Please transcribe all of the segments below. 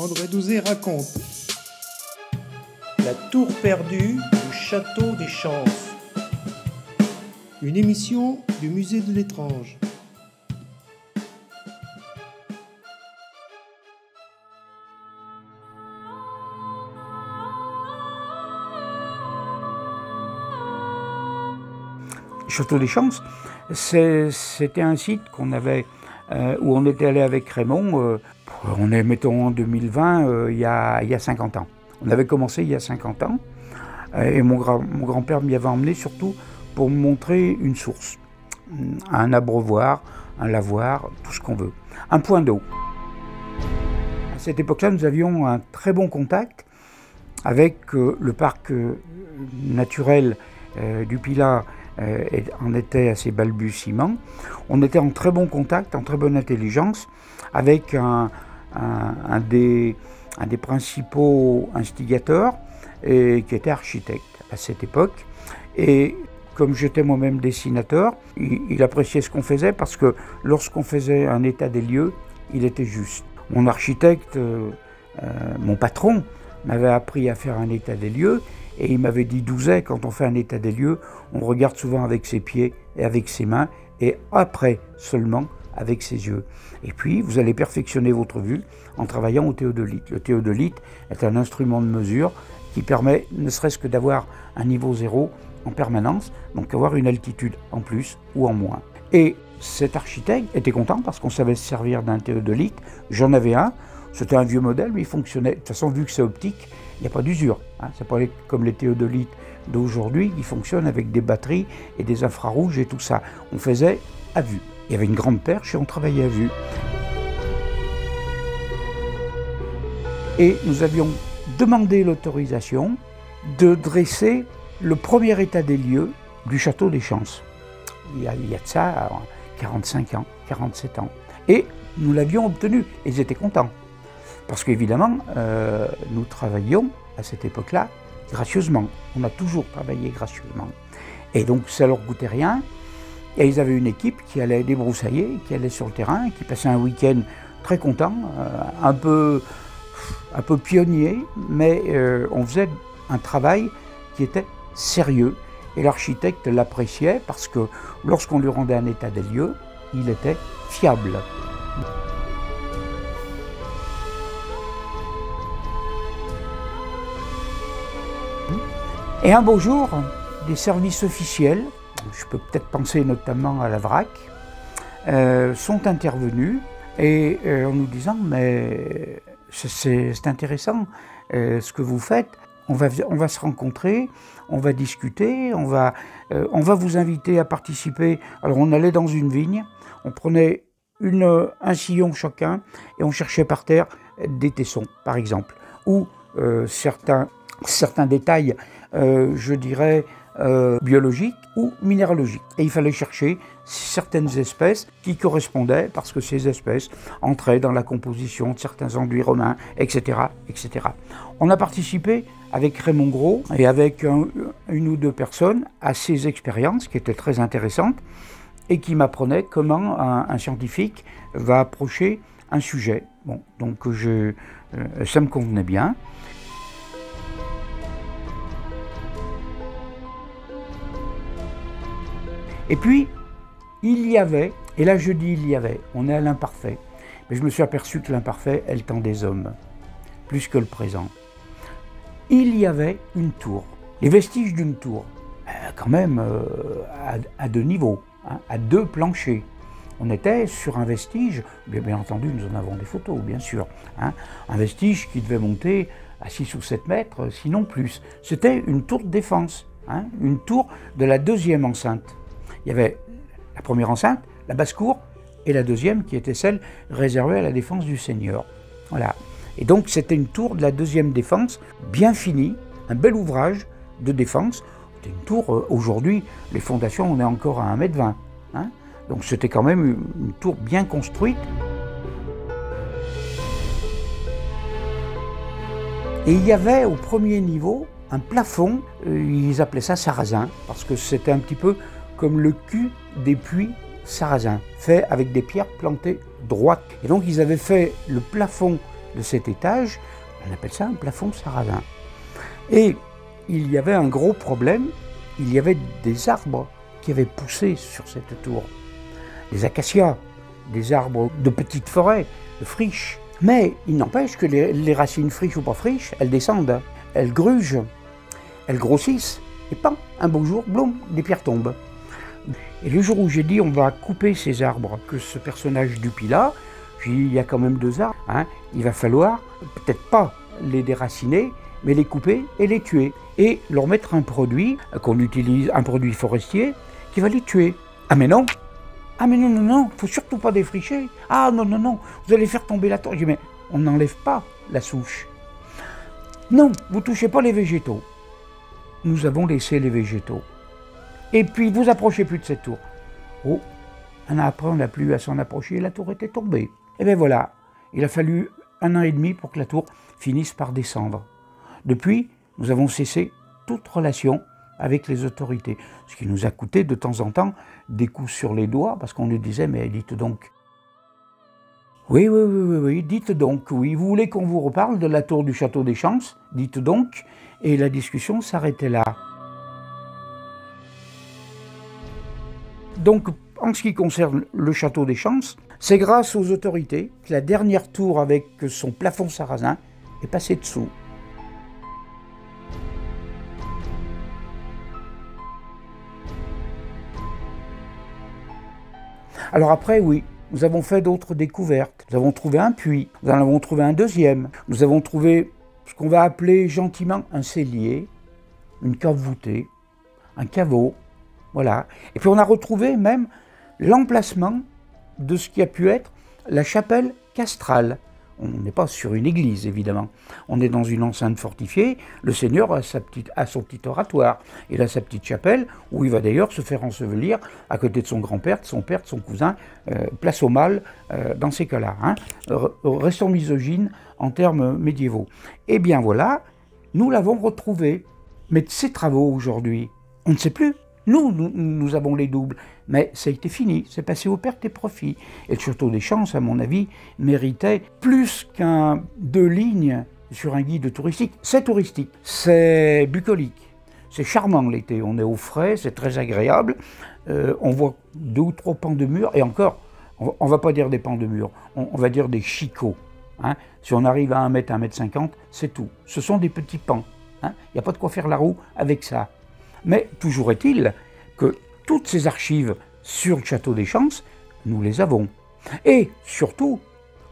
André Douzé raconte La tour perdue du château des Chances. Une émission du musée de l'étrange. Château des Chances, c'était un site qu'on avait, euh, où on était allé avec Raymond, euh, on est, mettons, en 2020, euh, il, y a, il, y a, 50 ans. On avait commencé il y a 50 ans, et mon, grand-père m'y avait emmené surtout pour me montrer une source, un abreuvoir, un lavoir, tout ce qu'on veut, un point d'eau. À cette époque-là, nous avions un très bon contact avec le parc naturel du Pilat euh, en était à ses balbutiements. On était en très bon contact, en très bonne intelligence avec un, des, principaux instigateurs et, qui était architecte à cette époque. Et comme j'étais moi-même dessinateur, il, appréciait ce qu'on faisait parce que lorsqu'on faisait un état des lieux, il était juste. Mon architecte, euh, euh, mon patron, m'avait appris à faire un état des lieux et il m'avait dit Douzet, quand on fait un état des lieux, on regarde souvent avec ses pieds et avec ses mains, et après seulement avec ses yeux. Et puis, vous allez perfectionner votre vue en travaillant au théodolite. Le théodolite est un instrument de mesure qui permet ne serait-ce que d'avoir un niveau zéro en permanence, donc avoir une altitude en plus ou en moins. Et cet architecte était content parce qu'on savait se servir d'un théodolite. J'en avais un, c'était un vieux modèle, mais il fonctionnait. De toute façon, vu que c'est optique, il n'y a pas d'usure. Hein. C'est pas comme les théodolites d'aujourd'hui qui fonctionnent avec des batteries et des infrarouges et tout ça. On faisait à vue. Il y avait une grande perche et on travaillait à vue. Et nous avions demandé l'autorisation de dresser le premier état des lieux du château des Chances. Il y a, de ça 45 ans, 47 ans. Et nous l'avions obtenu. Ils étaient contents. Parce qu'évidemment, euh, nous travaillions à cette époque-là gracieusement. On a toujours travaillé gracieusement. Et donc ça leur goûtait rien. Et ils avaient une équipe qui allait débroussailler, qui allait sur le terrain, qui passait un week-end très content, euh, un, peu, un peu pionnier, mais euh, on faisait un travail qui était sérieux. Et l'architecte l'appréciait parce que lorsqu'on lui rendait un état des lieux, il était fiable. Et un beau jour, des services officiels, je peux peut-être penser notamment à la VRAC, euh, sont intervenus et euh, en nous disant mais c'est intéressant euh, ce que vous faites, on va, on va, se rencontrer, on va discuter, on va, on va vous inviter à participer. Alors on allait dans une vigne, on prenait une, un sillon chacun et on cherchait par terre des tessons par exemple, ou certains, certains détails je dirais, euh, biologiques ou minéralogiques. Et il fallait chercher certaines espèces qui correspondaient, parce que ces espèces entraient dans la composition de certains enduits romains, etc. etc. On a participé avec Raymond Gros et avec une ou deux personnes à ces expériences qui étaient très intéressantes et qui m'apprenaient comment un, scientifique va approcher un sujet. Bon, donc je, euh, ça me convenait bien. Et puis, il y avait, et là je dis il y avait, on est à l'imparfait, mais je me suis aperçu que l'imparfait est le temps des hommes, plus que le présent. Il y avait une tour, les vestiges d'une tour, euh, quand même euh, à, deux niveaux, hein, à deux planchers. On était sur un vestige, bien, entendu nous en avons des photos bien sûr, hein, un vestige qui devait monter à 6 ou 7 mètres, sinon plus. C'était une tour de défense, hein, une tour de la deuxième enceinte. Il y avait la première enceinte, la basse-cour, et la deuxième qui était celle réservée à la défense du Seigneur. Voilà. Et donc c'était une tour de la deuxième défense, bien finie, un bel ouvrage de défense. C'était une tour, euh, aujourd'hui, les fondations, on est encore à 1m20. Hein donc c'était quand même une, tour bien construite. Et il y avait au premier niveau un plafond, euh, ils appelaient ça sarrasin, parce que c'était un petit peu comme le cul des puits sarrasins, fait avec des pierres plantées droites. Et donc ils avaient fait le plafond de cet étage, on appelle ça un plafond sarrasin. Et il y avait un gros problème, il y avait des arbres qui avaient poussé sur cette tour. Des acacias, des arbres de petites forêts, de friches. Mais il n'empêche que les, racines friches ou pas friches, elles descendent, elles grugent, elles grossissent, et pas un beau jour, bloum, des pierres tombent. Et le jour où j'ai dit on va couper ces arbres, que ce personnage du Pila, j'ai dit il y a quand même deux arbres, hein, il va falloir peut-être pas les déraciner, mais les couper et les tuer. Et leur mettre un produit qu'on utilise, un produit forestier, qui va les tuer. Ah mais non Ah mais non, non, non, faut surtout pas défricher. Ah non, non, non, vous allez faire tomber la torche. J'ai mais on n'enlève pas la souche. Non, vous touchez pas les végétaux. Nous avons laissé les végétaux. Et puis vous approchez plus de cette tour. Oh, un an après, on n'a plus à s'en approcher, la tour était tombée. Et eh bien voilà, il a fallu un an et demi pour que la tour finisse par descendre. Depuis, nous avons cessé toute relation avec les autorités, ce qui nous a coûté de temps en temps des coups sur les doigts, parce qu'on nous disait, mais dites donc. Oui, oui, oui, oui, oui, dites donc, oui, vous voulez qu'on vous reparle de la tour du château des Champs Dites donc, et la discussion s'arrêtait là. Donc, en ce qui concerne le château des Champs, c'est grâce aux autorités que la dernière tour avec son plafond sarrasin est passée dessous. Alors après, oui, nous avons fait d'autres découvertes. Nous avons trouvé un puits, nous en avons trouvé un deuxième. Nous avons trouvé ce qu'on va appeler gentiment un cellier, une cave voûtée, un caveau, voilà. Et puis on a retrouvé même l'emplacement de ce qui a pu être la chapelle castrale. On n'est pas sur une église, évidemment. On est dans une enceinte fortifiée. Le Seigneur a, sa petite, son petit oratoire. Il a sa petite chapelle, où il va d'ailleurs se faire ensevelir à côté de son grand-père, de son père, de son cousin. Euh, place au mal euh, dans ces cas-là. Hein. Restons misogynes en termes médiévaux. Eh bien voilà, nous l'avons retrouvé. Mais de ces travaux aujourd'hui, on ne sait plus. Nous, nous, avons les doubles, mais ça a été fini, c'est passé aux pertes et profits. Et Château des Champs, à mon avis, méritait plus qu'un deux lignes sur un guide touristique. C'est touristique, c'est bucolique, c'est charmant l'été, on est au frais, c'est très agréable, euh, on voit deux ou trois pans de mur, et encore, on ne va pas dire des pans de mur, on, va dire des chicots. Hein. Si on arrive à 1 mètre, 1 mètre 50, c'est tout. Ce sont des petits pans. Hein. Il n'y a pas de quoi faire la roue avec ça. Mais toujours est-il que toutes ces archives sur le château des Champs, nous les avons. Et surtout,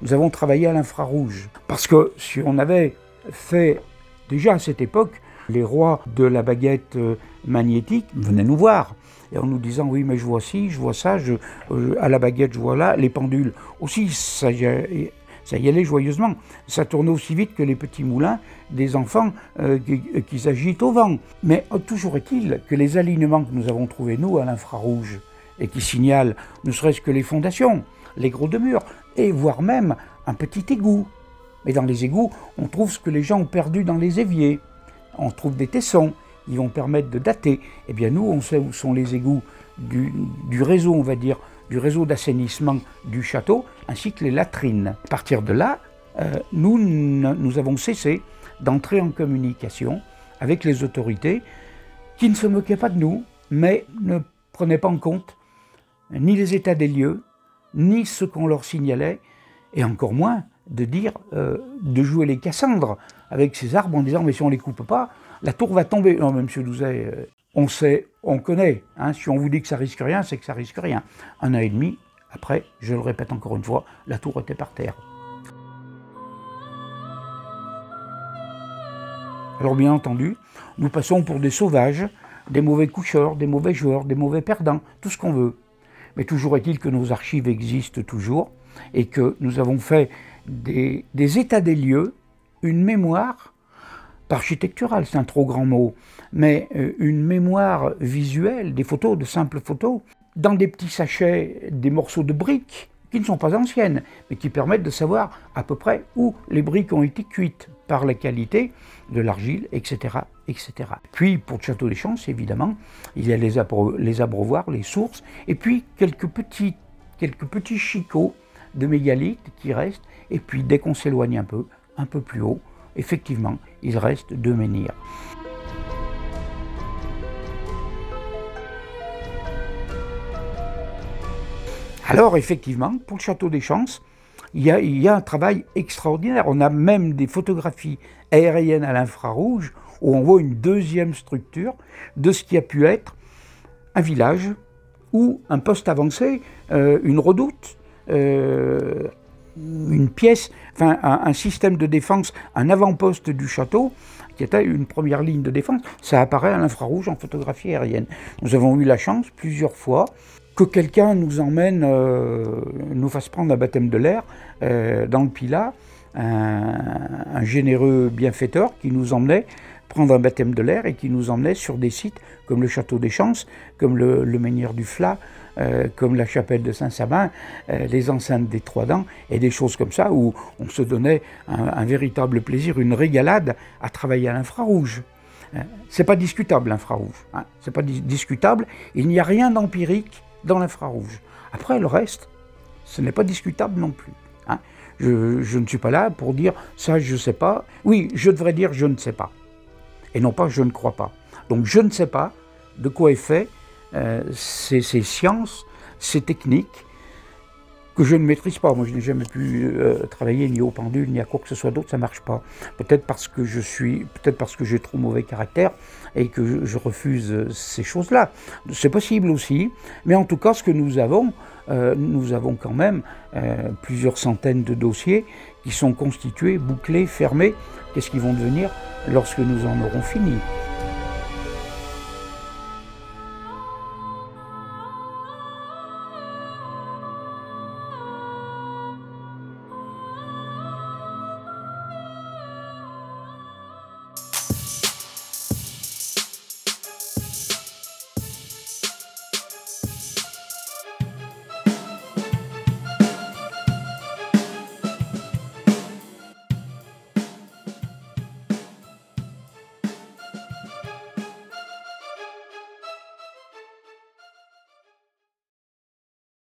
nous avons travaillé à l'infrarouge. Parce que si on avait fait déjà à cette époque, les rois de la baguette euh, magnétique venaient nous voir. Et en nous disant, oui, mais je vois ci, je vois ça, euh, à la baguette, je vois là, les pendules aussi, ça, ça y allait joyeusement. Ça tournait aussi vite que les petits moulins des enfants euh, qui, s'agitent au vent. Mais euh, toujours est-il que les alignements que nous avons trouvés, nous, à l'infrarouge, et qui signalent ne serait-ce que les fondations, les gros de murs, et voire même un petit égout. Mais dans les égouts, on trouve ce que les gens ont perdu dans les éviers. On trouve des tessons, ils vont permettre de dater. Eh bien nous, on sait où sont les égouts du réseau, on va dire, du réseau d'assainissement du château, ainsi que les latrines. À partir de là, euh, nous, nous avons cessé d'entrer en communication avec les autorités qui ne se moquaient pas de nous, mais ne prenaient pas en compte ni les états des lieux, ni ce qu'on leur signalait, et encore moins de dire, euh, de jouer les Cassandres avec ces arbres en disant mais si on les coupe pas, la tour va tomber. Non, mais M. Douzet, euh, on sait, on connaît. Hein, si on vous dit que ça risque rien, c'est que ça risque rien. Un an et demi, après, je le répète encore une fois, la tour était par terre. Alors bien entendu, nous passons pour des sauvages, des mauvais coucheurs, des mauvais joueurs, des mauvais perdants, tout ce qu'on veut. Mais toujours est-il que nos archives existent toujours et que nous avons fait des, des états des lieux, une mémoire architecturale, c'est un trop grand mot, mais euh, une mémoire visuelle, des photos, de simples photos, dans des petits sachets, des morceaux de briques qui ne sont pas anciennes, mais qui permettent de savoir à peu près où les briques ont été cuites par la qualité de l'argile, etc., etc. Puis, pour le Château des Champs, évidemment, il y a les, les abreuvoirs, les sources, et puis quelques petits, quelques petits chicots de mégalithes qui restent, et puis dès qu'on s'éloigne un peu, un peu plus haut, effectivement, il reste deux menhirs. Alors effectivement, pour le château des Chances, il y, a, un travail extraordinaire. On a même des photographies aériennes à l'infrarouge où on voit une deuxième structure de ce qui a pu être un village ou un poste avancé, euh, une redoute, euh, une pièce, enfin un, système de défense, un avant-poste du château, qui était une première ligne de défense. Ça apparaît à l'infrarouge en photographie aérienne. Nous avons eu la chance plusieurs fois que quelqu'un nous emmène, euh, nous fasse prendre un baptême de l'air euh, dans le Pilat, un, généreux bienfaiteur qui nous emmenait prendre un baptême de l'air et qui nous emmenait sur des sites comme le château des Chances, comme le, Menhir du Flat, euh, comme la chapelle de Saint-Sabin, les enceintes des Trois Dents et des choses comme ça où on se donnait un, véritable plaisir, une régalade à travailler à l'infrarouge. C'est pas discutable l'infrarouge, hein. c'est pas discutable. Il n'y a rien d'empirique dans l'infrarouge. Après, le reste, ce n'est pas discutable non plus. Hein. Je, ne suis pas là pour dire ça, je ne sais pas. Oui, je devrais dire je ne sais pas. Et non pas je ne crois pas. Donc je ne sais pas de quoi est fait euh, ces, sciences, ces techniques que je ne maîtrise pas. Moi, je n'ai jamais pu euh, travailler ni au pendule, ni à quoi que ce soit d'autre, ça marche pas. Peut-être parce que je suis, peut-être parce que j'ai trop mauvais caractère et que je, refuse euh, ces choses-là. C'est possible aussi, mais en tout cas, ce que nous avons, euh, nous avons quand même plusieurs centaines de dossiers qui sont constitués, bouclés, fermés. Qu'est-ce qu'ils vont devenir lorsque nous en aurons fini?